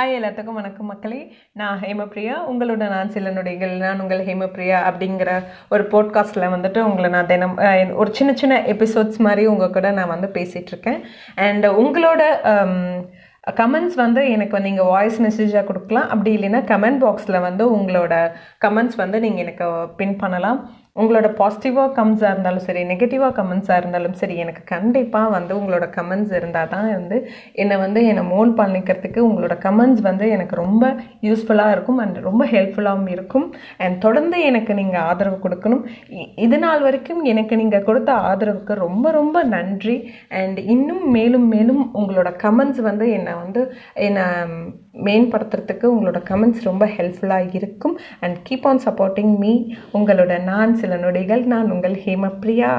Hi எல்லாத்துக்கும் வணக்கம் மக்களே. நான் ஹேமப்ரியா உங்களோட நான் சில நொடிகள். நான் உங்கள் ஹேமப்ரியா அப்படிங்கிற ஒரு போட்காஸ்ட்டில் வந்துட்டு உங்களை நான் தினம் ஒரு சின்ன சின்ன எபிசோட்ஸ் மாதிரி உங்கள் கூட நான் வந்து பேசிகிட்டு இருக்கேன். அண்ட் உங்களோட கமெண்ட்ஸ் வந்து எனக்கு வந்து நீங்கள் வாய்ஸ் மெசேஜாக கொடுக்கலாம். அப்படி இல்லைன்னா கமெண்ட் பாக்ஸில் வந்து உங்களோட கமெண்ட்ஸ் வந்து நீங்கள் எனக்கு பின் பண்ணலாம். உங்களோட பாசிட்டிவாக கமெண்ட்ஸாக இருந்தாலும் சரி நெகட்டிவாக கமெண்ட்ஸாக இருந்தாலும் சரி எனக்கு கண்டிப்பாக வந்து உங்களோட கமெண்ட்ஸ் இருந்தால் தான் வந்து என்னை வந்து என்னை மோல் பண்ணிக்கிறதுக்கு உங்களோட கமெண்ட்ஸ் வந்து எனக்கு ரொம்ப யூஸ்ஃபுல்லாக இருக்கும் அண்ட் ரொம்ப ஹெல்ப்ஃபுல்லாகவும் இருக்கும். அண்ட் தொடர்ந்து எனக்கு நீங்கள் ஆதரவு கொடுக்கணும். இது நாள் வரைக்கும் எனக்கு நீங்கள் கொடுத்த ஆதரவுக்கு ரொம்ப ரொம்ப நன்றி. அண்ட் இன்னும் மேலும் மேலும் உங்களோட கமெண்ட்ஸ் வந்து என்னை வந்து என்னை மேம்படுத்துறதுக்கு உங்களோட கமெண்ட்ஸ் ரொம்ப ஹெல்ப்ஃபுல்லாக இருக்கும். And keep on supporting me உங்களோட நான் சில நொடிகள். நான் உங்கள் ஹேமப்ரியா